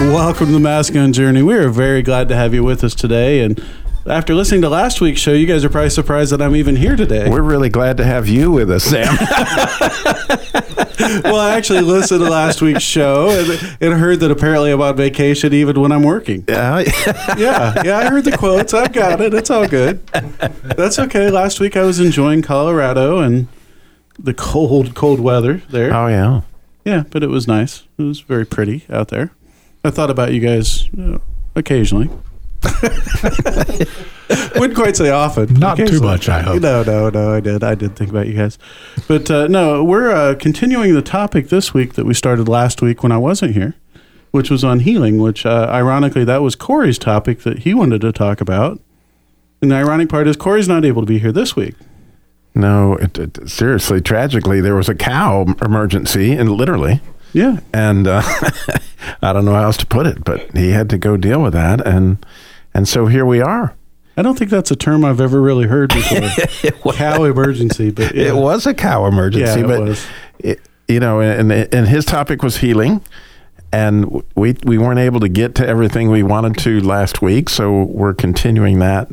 Welcome to the Masculine Journey. We are very glad to have you with us today. And after listening to last week's show, you guys are probably surprised that I'm even here today. We're really glad to have you with us, Sam. well, I actually listened to last week's show and, and heard that apparently I'm on vacation even when I'm working. Uh, Yeah, yeah, I heard the quotes. I've got it. It's all good. That's okay. Last week I was enjoying Colorado and the cold, cold weather there. oh yeah. Yeah, but it was nice. It was very pretty out there. I thought about you guys uh, occasionally. Wouldn't quite say often. Not too much, I hope. No, no, no. I did. I did think about you guys, but uh, no, we're uh, continuing the topic this week that we started last week when I wasn't here, which was on healing. Which, uh, ironically, that was Corey's topic that he wanted to talk about. And the ironic part is Corey's not able to be here this week. No, it, it, seriously, tragically, there was a cow emergency, and literally, Yeah, and uh, I don't know how else to put it, but he had to go deal with that, and and so here we are. I don't think that's a term I've ever really heard before. Cow emergency, but yeah. It was a cow emergency, Yeah, it but was. it- you know, and and his topic was healing, and we we weren't able to get to everything we wanted to last week, so we're continuing that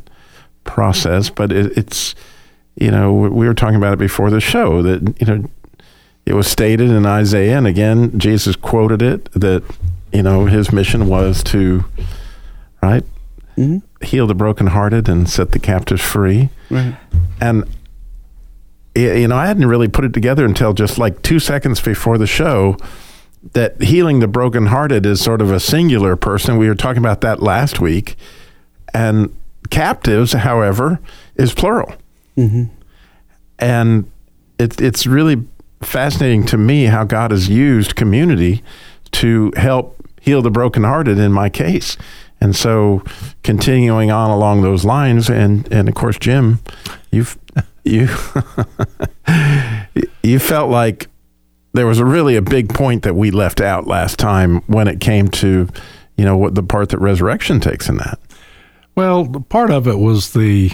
process. But it, it's you know we were talking about it before the show that you know it was stated in Isaiah, and again Jesus quoted it that you know his mission was to right Mhm. heal the brokenhearted and set the captives free. Right. and you know i hadn't really put it together until just like two seconds before the show that healing the brokenhearted is sort of a singular person. We were talking about that last week. And captives however is plural. And it, it's really fascinating to me how god has used community to help heal the brokenhearted in my case and so continuing on along those lines and and of course jim you've you you felt like there was a really a big point that we left out last time when it came to you know what the part that resurrection takes in that Well, part of it was the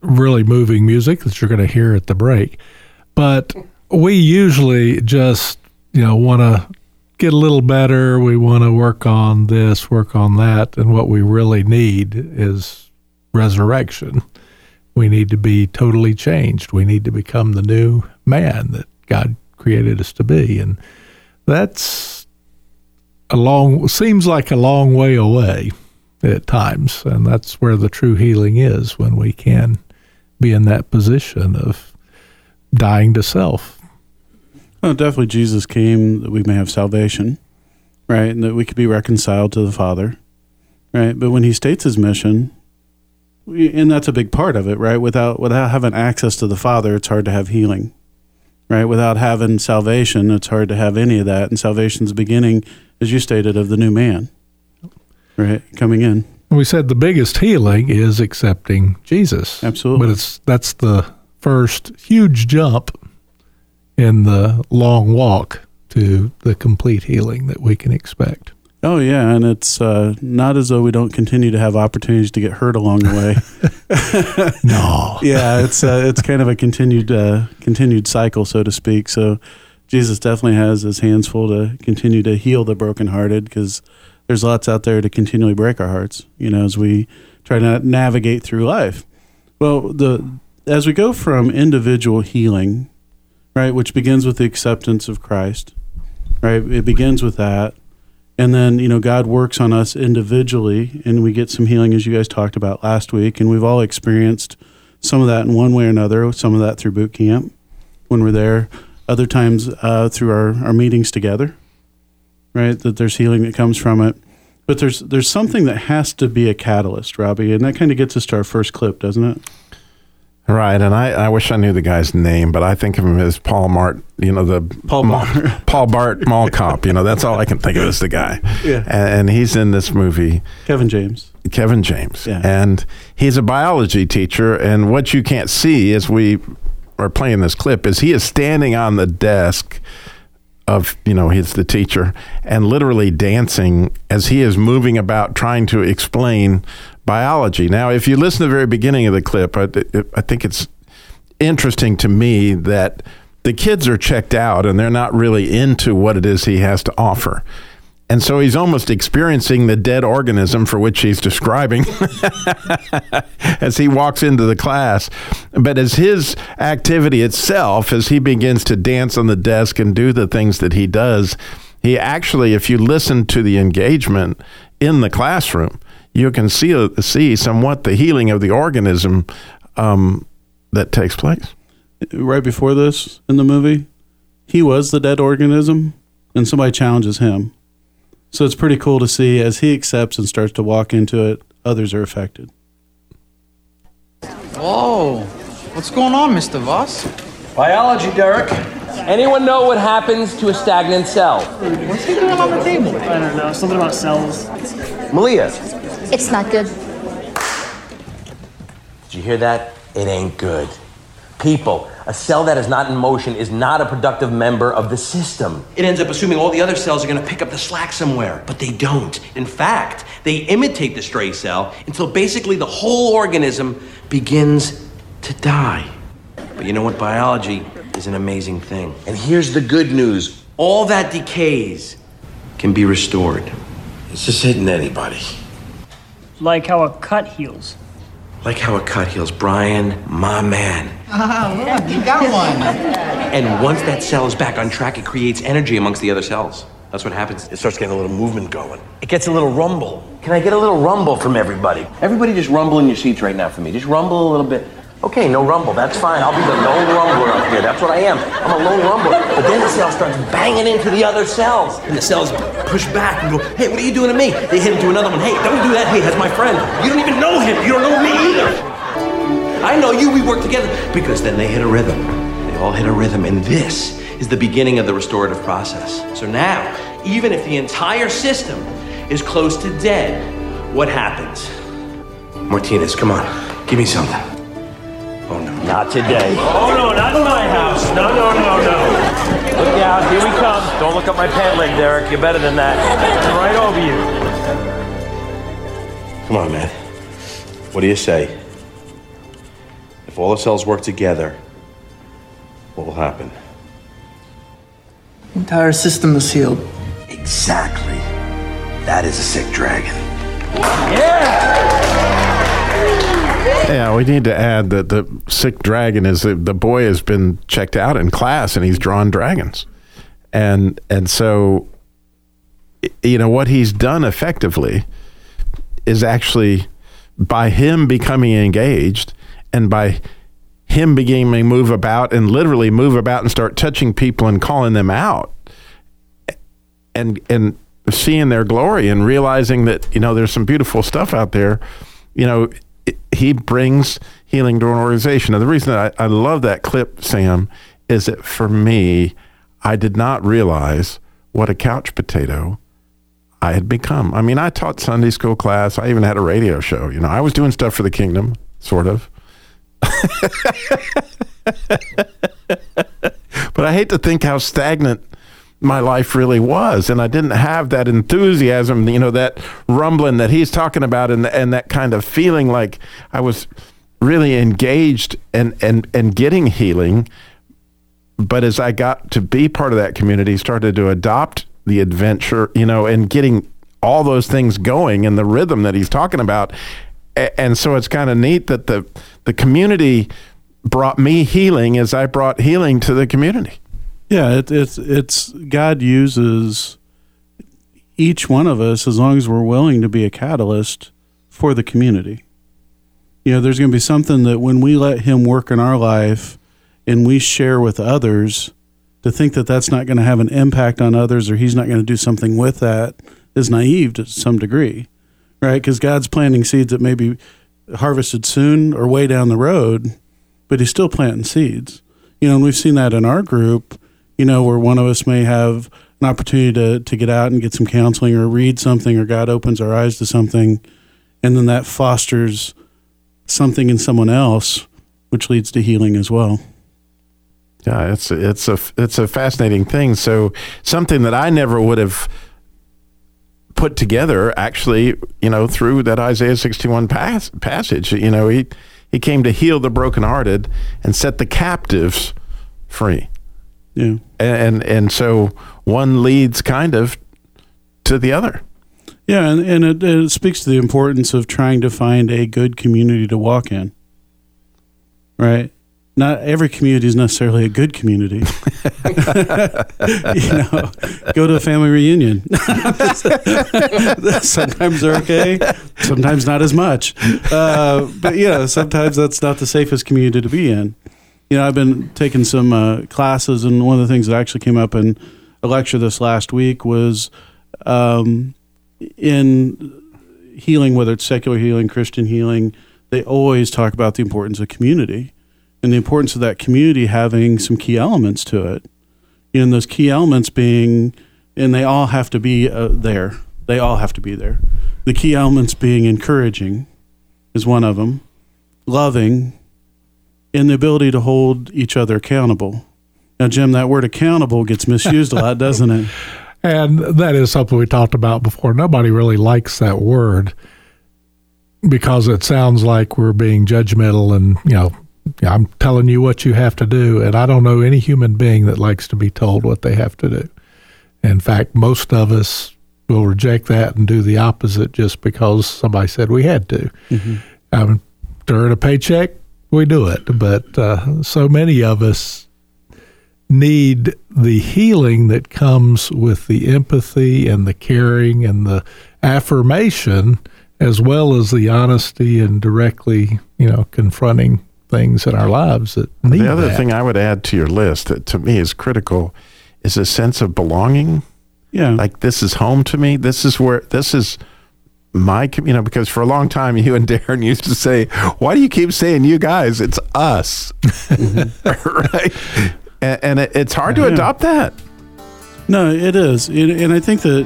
really moving music that you're going to hear at the break. But we usually just, you know, want to get a little better. We want to work on this, work on that. And what we really need is resurrection. We need to be totally changed. We need to become the new man that God created us to be. And that's a long, seems like a long way away at times. And that's where the true healing is when we can be in that position of dying to self. Oh, definitely Jesus came that we may have salvation, right? And that we could be reconciled to the Father, right? But when he states his mission, we, and that's a big part of it, right? Without without having access to the Father, it's hard to have healing, right? Without having salvation, it's hard to have any of that. And salvation's beginning, as you stated, of the new man, right? Coming in. We said the biggest healing is accepting Jesus. Absolutely. But it's that's the first huge jump in the long walk to the complete healing that we can expect. Oh yeah, and it's uh, not as though we don't continue to have opportunities to get hurt along the way. No. yeah, it's uh, it's kind of a continued uh, continued cycle, so to speak. So Jesus definitely has his hands full to continue to heal the brokenhearted because there's lots out there to continually break our hearts. You know, as we try to navigate through life. Well, the as we go from individual healing, right, which begins with the acceptance of Christ, right? It begins with that. And then, you know, God works on us individually and we get some healing as you guys talked about last week. And we've all experienced some of that in one way or another, some of that through boot camp when we're there, other times uh, through our, our meetings together, right? That there's healing that comes from it. But there's there's something that has to be a catalyst, Robbie, and that kind of gets us to our first clip, doesn't it? Right, and I, I wish I knew the guy's name, but I think of him as Paul Mart. You know the Paul Ma- Bart. Paul Bart Mall Cop. You know that's all I can think of as the guy. Yeah. and, and he's in this movie. Kevin James. Kevin James. Yeah. And he's a biology teacher. And what you can't see as we are playing this clip is he is standing on the desk of, you know, he's the teacher and literally dancing as he is moving about trying to explain biology. Now, if you listen to the very beginning of the clip, I, I think it's interesting to me that the kids are checked out and they're not really into what it is he has to offer. And so he's almost experiencing the dead organism for which he's describing as he walks into the class. But as his activity itself, as he begins to dance on the desk and do the things that he does, he actually, if you listen to the engagement in the classroom, you can see see somewhat the healing of the organism um, that takes place. Right before this in the movie, he was the dead organism, and somebody challenges him. So it's pretty cool to see as he accepts and starts to walk into it, others are affected. Whoa. What's going on, Mr. Voss? Biology, Derek. Anyone know what happens to a stagnant cell? What's he doing on the table? I don't know. Something about cells. Malia, It's not good. did you hear that? It ain't good. People, a cell that is not in motion is not a productive member of the system. It ends up assuming all the other cells are going to pick up the slack somewhere, but they don't. In fact, they imitate the stray cell until basically the whole organism begins to die. But you know what? Biology is an amazing thing. And here's the good news all that decays can be restored. It's just hitting anybody. Like how a cut heals. Like how a cut heals, Brian, my man. Ah, look, you got one. And once that cell is back on track, it creates energy amongst the other cells. That's what happens. It starts getting a little movement going. It gets a little rumble. Can I get a little rumble from everybody? Everybody just rumble in your seats right now for me. Just rumble a little bit. Okay, no rumble. That's fine. I'll be the lone rumbler up here. That's what I am. I'm a lone rumbler. But then the cell starts banging into the other cells. And the cells push back and go, hey, what are you doing to me? They hit into another one. Hey, don't do that. Hey, that's my friend. You don't even know him. You don't know me either. I know you. We work together. Because then they hit a rhythm. They all hit a rhythm. And this is the beginning of the restorative process. So now, even if the entire system is close to dead, what happens? Martinez, come on. Give me something. Oh, no. Not today. Oh no, not in my house. No, no, no, no. Look out, here we come. Don't look up my pant leg, Derek. You're better than that. I'm right over you. Come on, man. What do you say? If all the cells work together, what will happen? Entire system is healed. Exactly. That is a sick dragon. Yeah, we need to add that the sick dragon is the, the boy has been checked out in class and he's drawn dragons. And and so you know what he's done effectively is actually by him becoming engaged and by him beginning to move about and literally move about and start touching people and calling them out and and seeing their glory and realizing that you know there's some beautiful stuff out there you know he brings healing to an organization. Now the reason I, I love that clip sam is that for me i did not realize what a couch potato i had become. I mean i taught sunday school class. I even had a radio show. You know i was doing stuff for the kingdom sort of. But I hate to think how stagnant my life really was, and I didn't have that enthusiasm, you know, that rumbling that he's talking about, and and that kind of feeling like I was really engaged and and and getting healing. But as I got to be part of that community, started to adopt the adventure, you know, and getting all those things going and the rhythm that he's talking about. And so it's kind of neat that the the community brought me healing as I brought healing to the community. Yeah, it, it's it's God uses each one of us as long as we're willing to be a catalyst for the community. You know, there's going to be something that when we let Him work in our life and we share with others, to think that that's not going to have an impact on others or He's not going to do something with that is naive to some degree, right? Because God's planting seeds that may be harvested soon or way down the road, but he's still planting seeds. You know, and we've seen that in our group, you know, where one of us may have an opportunity to, to get out and get some counseling or read something or God opens our eyes to something and then that fosters something in someone else which leads to healing as well. Yeah, it's it's a it's a fascinating thing. So something that I never would have put together actually, you know, through that Isaiah 61 pass, passage, you know, he he came to heal the brokenhearted and set the captives free. Yeah. And and so one leads kind of to the other. Yeah, and, and it, it speaks to the importance of trying to find a good community to walk in. Right? Not every community is necessarily a good community. you know, go to a family reunion. sometimes they're okay, sometimes not as much. Uh, but you know, sometimes that's not the safest community to be in. You know, I've been taking some uh, classes, and one of the things that actually came up in a lecture this last week was um, in healing, whether it's secular healing, Christian healing, they always talk about the importance of community and the importance of that community having some key elements to it. And those key elements being, and they all have to be uh, there. They all have to be there. The key elements being encouraging is one of them, loving, and the ability to hold each other accountable. Now, Jim, that word accountable gets misused a lot, doesn't it? And that is something we talked about before. Nobody really likes that word because it sounds like we're being judgmental and, you know, I'm telling you what you have to do. And I don't know any human being that likes to be told what they have to do. In fact, most of us will reject that and do the opposite just because somebody said we had to. Mm-hmm. Um, to earn a paycheck, we do it. But uh, so many of us need the healing that comes with the empathy and the caring and the affirmation as well as the honesty and directly you know confronting things in our lives that need the other that. thing i would add to your list that to me is critical is a sense of belonging Yeah. like this is home to me this is where this is my you know because for a long time you and darren used to say why do you keep saying you guys it's us right and, and it, it's hard to adopt that No, it is. It, and I think that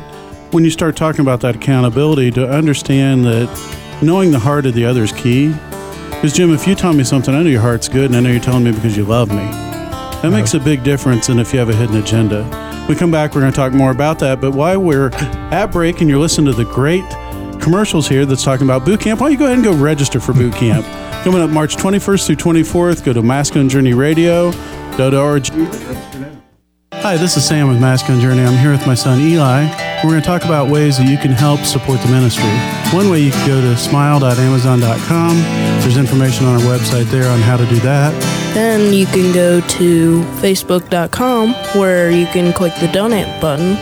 when you start talking about that accountability, to understand that knowing the heart of the other is key. Because, Jim, if you tell me something, I know your heart's good, and I know you're telling me because you love me. That makes a big difference than if you have a hidden agenda. We come back, we're going to talk more about that. But while we're at break and you're listening to the great commercials here that's talking about boot camp, why don't you go ahead and go register for boot camp? Coming up March 21st through 24th, go to Masculine Journey Radio.org. Hi, this is Sam with Masculine Journey. I'm here with my son Eli. We're going to talk about ways that you can help support the ministry. One way you can go to smile.amazon.com. There's information on our website there on how to do that. Then you can go to facebook.com where you can click the donate button,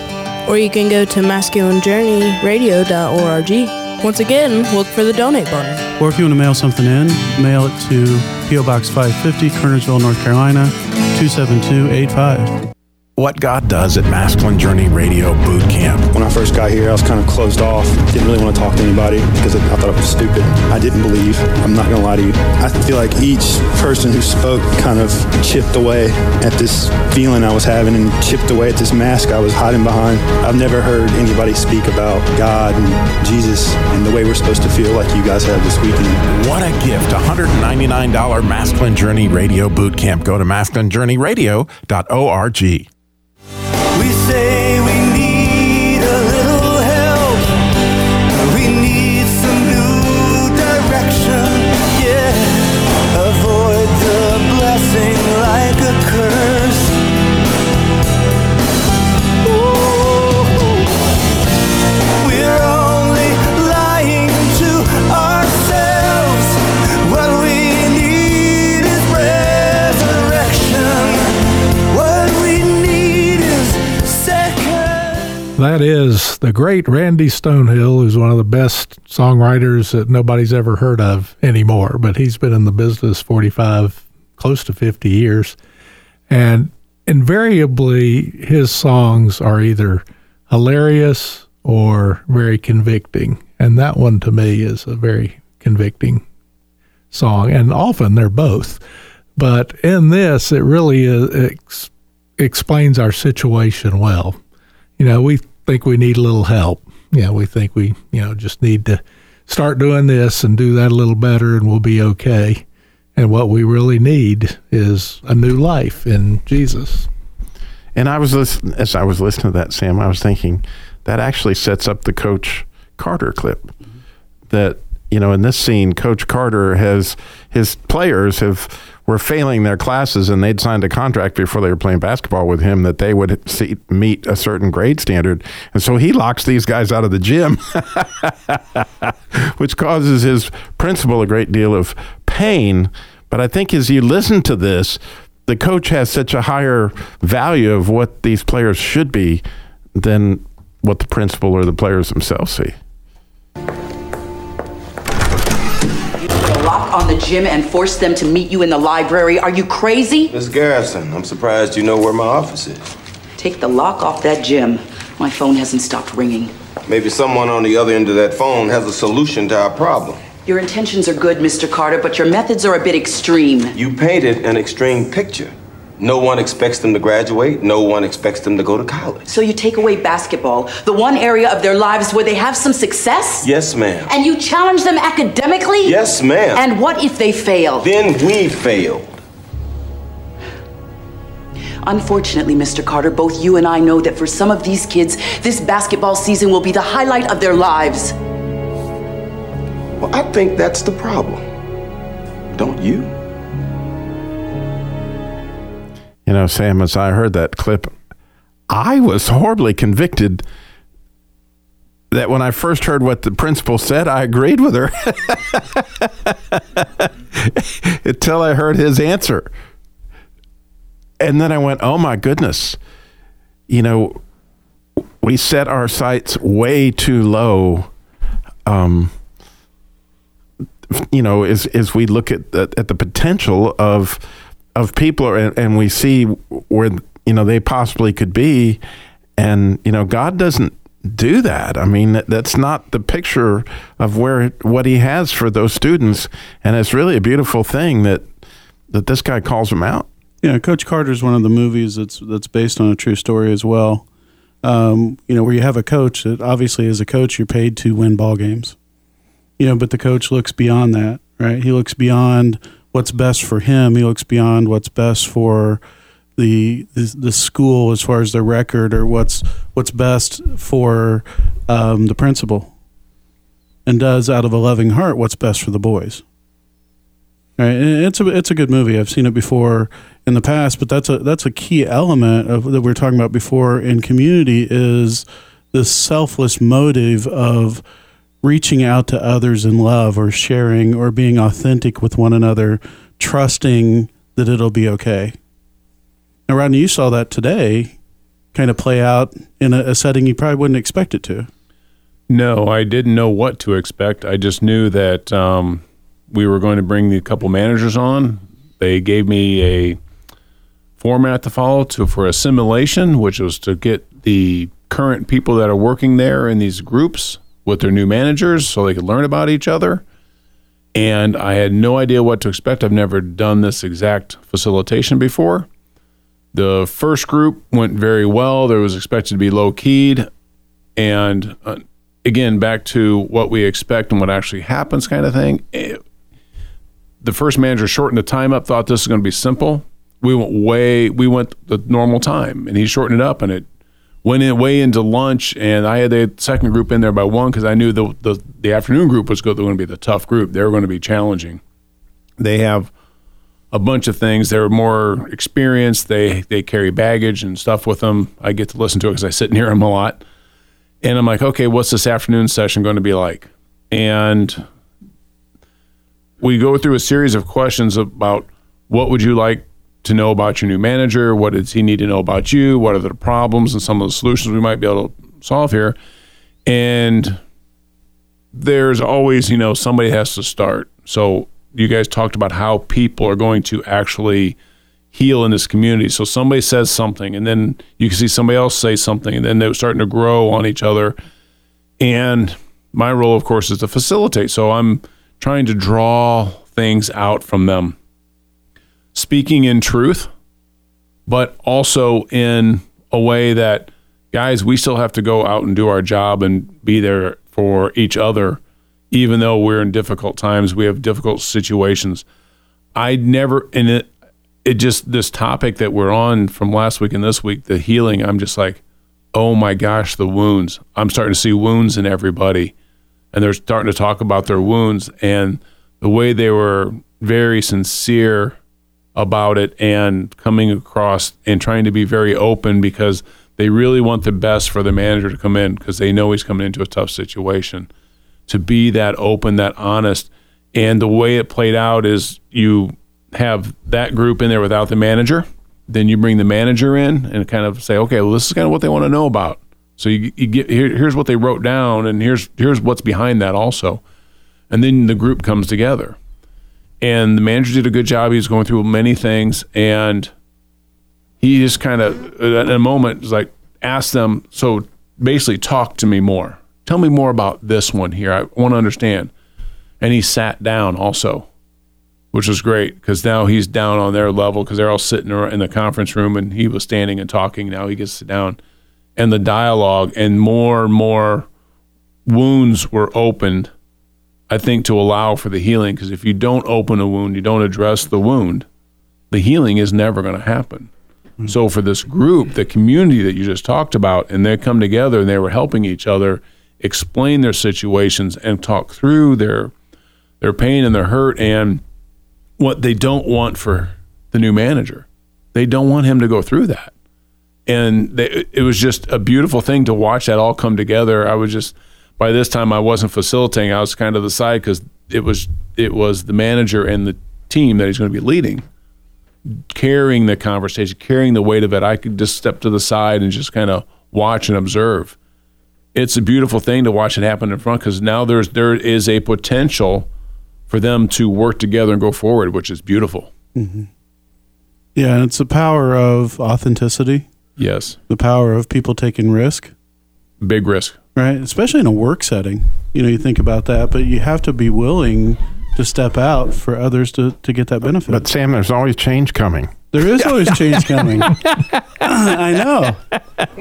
or you can go to masculinejourneyradio.org. Once again, look for the donate button. Or if you want to mail something in, mail it to P.O. Box 550, Kernersville, North Carolina, 27285. What god does at masculine journey radio boot camp When I first got here, I was kind of closed off. Didn't really want to talk to anybody because I thought it was stupid. I didn't believe. I'm not going to lie to you. I feel like each person who spoke kind of chipped away at this feeling I was having and chipped away at this mask I was hiding behind. I've never heard anybody speak about God and Jesus and the way we're supposed to feel like you guys have this weekend. What a gift. $199 Masculine Journey Radio Boot Camp. Go to masculinejourneyradio.org. We say we That is the great Randy Stonehill, who's one of the best songwriters that nobody's ever heard of anymore. But he's been in the business 45, close to 50 years. And invariably, his songs are either hilarious or very convicting. And that one to me is a very convicting song. And often they're both. But in this, it really is, ex- explains our situation well. You know, we think we need a little help. Know, we think we, you know, just need to start doing this and do that a little better and we'll be okay. And what we really need is a new life in Jesus. And I was listen- as I was listening to that, Sam, I was thinking that actually sets up the Coach Carter clip. That you know, in this scene, Coach Carter has his players have were failing their classes, and they'd signed a contract before they were playing basketball with him that they would see, meet a certain grade standard, and so he locks these guys out of the gym, which causes his principal a great deal of pain. But I think as you listen to this, the coach has such a higher value of what these players should be than what the principal or the players themselves see. Lock on the gym and force them to meet you in the library. Are you crazy? Miss Garrison, I'm surprised you know where my office is. Take the lock off that gym. My phone hasn't stopped ringing. Maybe someone on the other end of that phone has a solution to our problem. Your intentions are good, Mr. Carter, but your methods are a bit extreme. You painted an extreme picture. No one expects them to graduate, no one expects them to go to college. So you take away basketball, the one area of their lives where they have some success? Yes, ma'am. And you challenge them academically? Yes, ma'am. And what if they fail? Then we failed. Unfortunately, Mr. Carter, both you and I know that for some of these kids, this basketball season will be the highlight of their lives. Well, I think that's the problem. Don't you? You know, Sam, as I heard that clip, I was horribly convicted that when I first heard what the principal said, I agreed with her until I heard his answer. And then I went, oh my goodness. You know, we set our sights way too low. Um, you know, as as we look at the, at the potential of of people, and, and we see where you know they possibly could be, and you know, God doesn't do that. I mean, that, that's not the picture of where what He has for those students, and it's really a beautiful thing that that this guy calls them out. Yeah, Coach Carter is one of the movies that's that's based on a true story as well. Um, you know, where you have a coach that obviously, as a coach, you're paid to win ball games. You know, but the coach looks beyond that, right? He looks beyond what's best for him. He looks beyond what's best for the the, the school as far as their record or what's what's best for um, the principal, and does out of a loving heart what's best for the boys. Right, and it's a it's a good movie. I've seen it before in the past, but that's a that's a key element of that we were talking about before in community is this selfless motive of reaching out to others in love or sharing or being authentic with one another, trusting that it'll be okay. Now, Rodney, you saw that today kind of play out in a, a setting you probably wouldn't expect it to. No, I didn't know what to expect. I just knew that um, we were going to bring the couple managers on. They gave me a format to follow to for assimilation, which was to get the current people that are working there in these groups with their new managers so they could learn about each other. And I had no idea what to expect. I've never done this exact facilitation before. The first group went very well. There was expected to be low keyed. And uh, again, back to what we expect and what actually happens kind of thing. It, the first manager shortened the time up, thought this was going to be simple. We went way, we went the normal time, and he shortened it up, and it went in way into lunch. And I had the second group in there by one because I knew the, the the afternoon group was going to be the tough group. They were going to be challenging. They have a bunch of things. They're more experienced. They they carry baggage and stuff with them. I get to listen to it because I sit near them a lot. And I'm like, okay, what's this afternoon session going to be like? And we go through a series of questions about what would you like to know about your new manager? What does he need to know about you? What are the problems and some of the solutions we might be able to solve here? And there's always, you know, somebody has to start. So you guys talked about how people are going to actually heal in this community. So somebody says something, and then you can see somebody else say something, and then they're starting to grow on each other. And my role, of course, is to facilitate. So I'm trying to draw things out from them. Speaking in truth, but also in a way that, guys, we still have to go out and do our job and be there for each other, even though we're in difficult times. We have difficult situations. I never, and it, it just, this topic that we're on from last week and this week, the healing, I'm just like, oh my gosh, the wounds. I'm starting to see wounds in everybody. And they're starting to talk about their wounds and the way they were very sincere about it and coming across and trying to be very open because they really want the best for the manager to come in because they know he's coming into a tough situation. To be that open, that honest. And the way it played out is you have that group in there without the manager. Then you bring the manager in and kind of say, okay, well, this is kind of what they want to know about. So you, you get here, here's what they wrote down, and here's here's what's behind that also. And then the group comes together. And the manager did a good job. He was going through many things, and he just kind of, in a moment, was like, asked them, so basically, talk to me more. Tell me more about this one here. I want to understand. And he sat down also, which was great because now he's down on their level because they're all sitting in the conference room and he was standing and talking. Now he gets to sit down. And the dialogue and more and more wounds were opened I think, to allow for the healing. Because if you don't open a wound, you don't address the wound, the healing is never going to happen. Mm-hmm. So for this group, the community that you just talked about, and they come together and they were helping each other explain their situations and talk through their their pain and their hurt and what they don't want for the new manager. They don't want him to go through that. And they, it was just a beautiful thing to watch that all come together. I was just by this time I wasn't facilitating. I was kind of the side because it was it was the manager and the team that he's going to be leading, carrying the conversation, carrying the weight of it. I could just step to the side and just kind of watch and observe. It's a beautiful thing to watch it happen in front because now there's there is a potential for them to work together and go forward, which is beautiful. Mm-hmm. Yeah, and it's the power of authenticity. Yes, the power of people taking risk. Big risk right? Especially in a work setting. You know, you think about that, but you have to be willing to step out for others to, to get that benefit. But Sam, there's always change coming. There is always change coming. I know.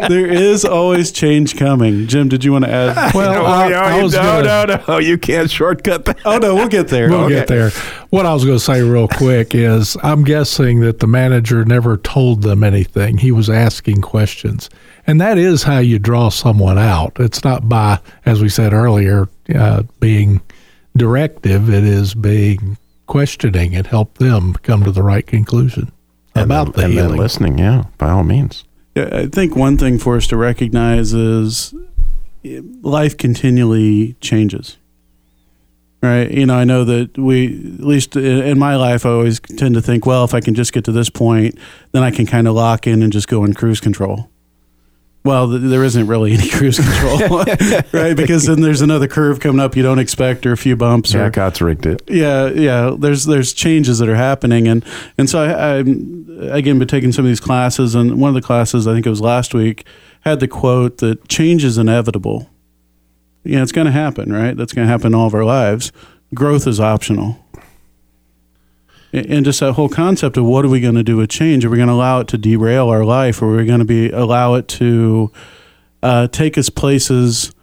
There is always change coming. Jim, did you want to add? Well, no, I, I was no, gonna, no, no. You can't shortcut that. Oh no, we'll get there. We'll okay. get there. What I was going to say real quick is, I'm guessing that the manager never told them anything. He was asking questions, and that is how you draw someone out. It's not by, as we said earlier, uh, being directive. It is being questioning and help them come to the right conclusion and about then, the and healing. then listening. Yeah, by all means. Yeah, I think one thing for us to recognize is eh, life continually changes. Right. You know, I know that we, at least in my life, I always tend to think, well, if I can just get to this point, then I can kind of lock in and just go in cruise control. Well, th- there isn't really any cruise control, right? Because then there's another curve coming up you don't expect, or a few bumps. Yeah, or, God's rigged it. yeah, yeah. There's there's changes that are happening, and and so I, I'm again been taking some of these classes, and one of the classes I think it was last week had the quote that change is inevitable. Yeah, it's going to happen, right? That's going to happen all of our lives. Growth is optional. And just that whole concept of what are we going to do with change? Are we going to allow it to derail our life, or are we going to be allow it to uh, take us places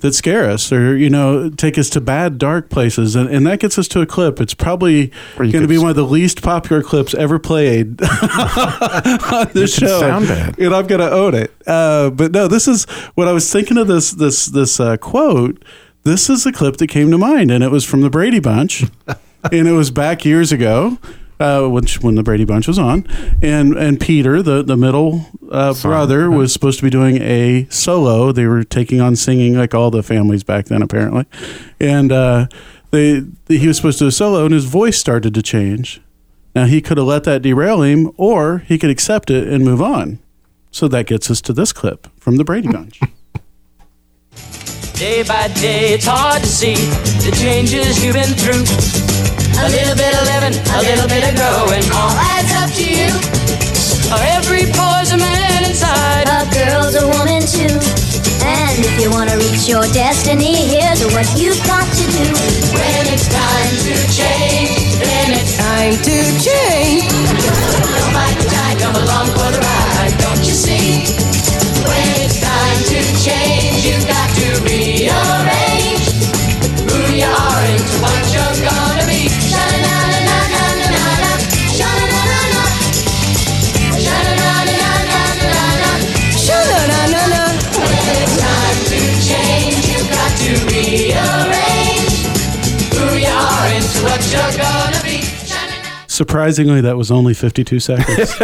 that scare us or you know take us to bad dark places? And, and that gets us to a clip. It's probably going to be one of the least popular clips ever played on this show. sound bad. and i'm going to own it. Uh, but no this is when i was thinking of this this this uh, quote this is the clip that came to mind and it was from the brady bunch and it was back years ago uh, which when the Brady Bunch was on, and and Peter, the the middle uh, brother, was supposed to be doing a solo. They were taking on singing like all the families back then, apparently, and uh, they he was supposed to do a solo, and his voice started to change. Now he could have let that derail him, or he could accept it and move on. So that gets us to this clip from the Brady Bunch. Day by day, it's hard to see the changes you've been through. A little bit of living, a little bit of growing, all adds up to you. Every boy's a man inside. A girl's a woman too. And if you want to reach your destiny, here's what you've got to do. When it's time to change, then it's time to change. Come back to die, come along for the ride, don't you see? When it's time to change, you've got to rearrange Surprisingly, that was only 52 seconds.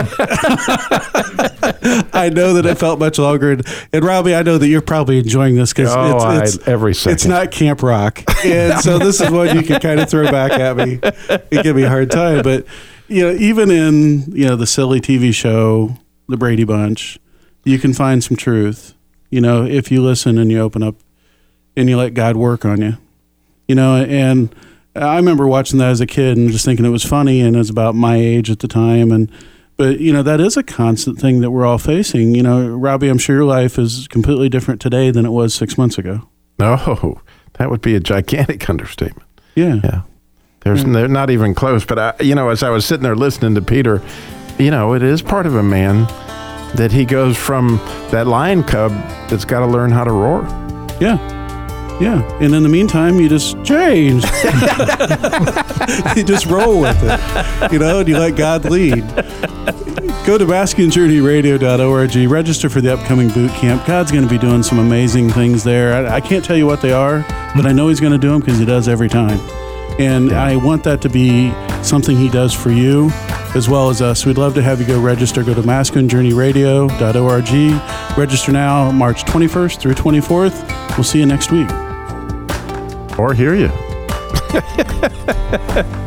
I know that it felt much longer. And, and Robbie, I know that you're probably enjoying this because Oh, it's, it's, every second. it's not Camp Rock. And so this is one you can kind of throw back at me and give me a hard time. But, you know, even in, you know, the silly TV show, The Brady Bunch, you can find some truth, you know, if you listen and you open up and you let God work on you, you know, and I remember watching that as a kid and just thinking it was funny and it was about my age at the time. And, but, you know, that is a constant thing that we're all facing. You know, Robbie, I'm sure your life is completely different today than it was six months ago. No, that would be a gigantic understatement. Yeah. Yeah. There's Yeah. they're not even close. But I, you know, as I was sitting there listening to Peter, you know, it is part of a man that he goes from that lion cub that's got to learn how to roar. Yeah. Yeah. And in the meantime, you just change. you just roll with it, you know, and you let God lead. Go to masculinejourneyradio.org, register for the upcoming boot camp. God's going to be doing some amazing things there. I, I can't tell you what they are, but I know He's going to do them because He does every time. And I want that to be something He does for you as well as us. We'd love to have you go register. Go to masculinejourneyradio.org. Register now, March 21st through 24th. We'll see you next week. Or hear you.